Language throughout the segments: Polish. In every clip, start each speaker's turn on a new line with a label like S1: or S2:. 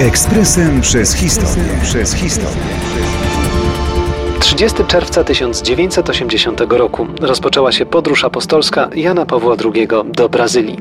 S1: Ekspresem przez historię. Przez historię.
S2: 30 czerwca 1980 roku rozpoczęła się podróż apostolska Jana Pawła II do Brazylii.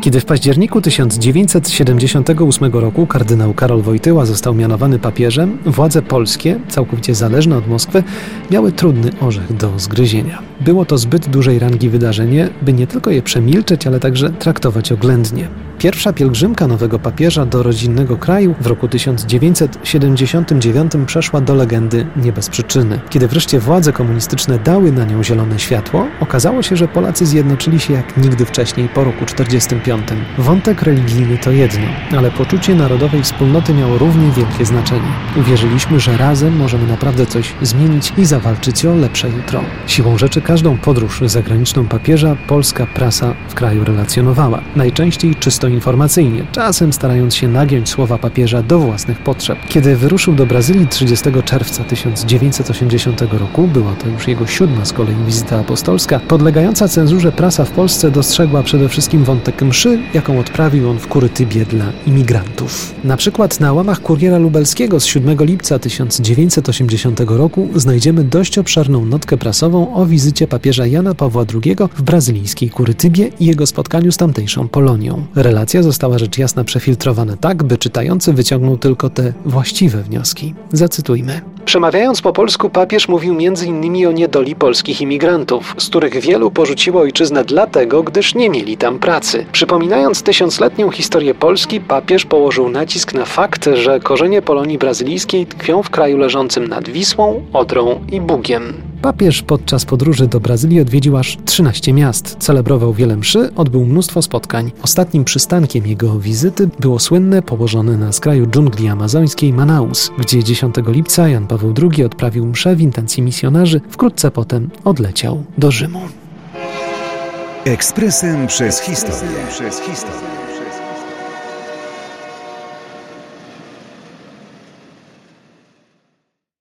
S2: Kiedy w październiku 1978 roku kardynał Karol Wojtyła został mianowany papieżem, władze polskie, całkowicie zależne od Moskwy, miały trudny orzech do zgryzienia. Było to zbyt dużej rangi wydarzenie, by nie tylko je przemilczeć, ale także traktować oględnie. Pierwsza pielgrzymka nowego papieża do rodzinnego kraju w roku 1979 przeszła do legendy nie bez przyczyny. Kiedy wreszcie władze komunistyczne dały na nią zielone światło, okazało się, że Polacy zjednoczyli się jak nigdy wcześniej po roku 1945. Wątek religijny to jedno, ale poczucie narodowej wspólnoty miało równie wielkie znaczenie. Uwierzyliśmy, że razem możemy naprawdę coś zmienić i zawalczyć o lepsze jutro. Siłą rzeczy każdą podróż zagraniczną papieża polska prasa w kraju relacjonowała. Najczęściej czysto informacyjnie, czasem starając się nagiąć słowa papieża do własnych potrzeb. Kiedy wyruszył do Brazylii 30 czerwca 1980 roku, była to już jego siódma z kolei wizyta apostolska, podlegająca cenzurze prasa w Polsce dostrzegła przede wszystkim wątek mszy, jaką odprawił on w Kurytybie dla imigrantów. Na przykład na łamach Kuriera Lubelskiego z 7 lipca 1980 roku znajdziemy dość obszerną notkę prasową o wizycie papieża Jana Pawła II w brazylijskiej Kurytybie i jego spotkaniu z tamtejszą Polonią. Relacja została rzecz jasna przefiltrowana tak, by czytający wyciągnął tylko te właściwe wnioski. Zacytujmy. Przemawiając po polsku, papież mówił m.in. o niedoli polskich imigrantów, z których wielu porzuciło ojczyznę dlatego, gdyż nie mieli tam pracy. Przypominając tysiącletnią historię Polski, papież położył nacisk na fakt, że korzenie Polonii brazylijskiej tkwią w kraju leżącym nad Wisłą, Odrą i Bugiem. Papież podczas podróży do Brazylii odwiedził aż 13 miast, celebrował wiele mszy, odbył mnóstwo spotkań. Ostatnim przystankiem jego wizyty było słynne, położone na skraju dżungli amazońskiej Manaus, gdzie 10 lipca Jan Paweł II odprawił mszę w intencji misjonarzy, wkrótce potem odleciał do Rzymu.
S1: Ekspresem przez historię. Przez historię.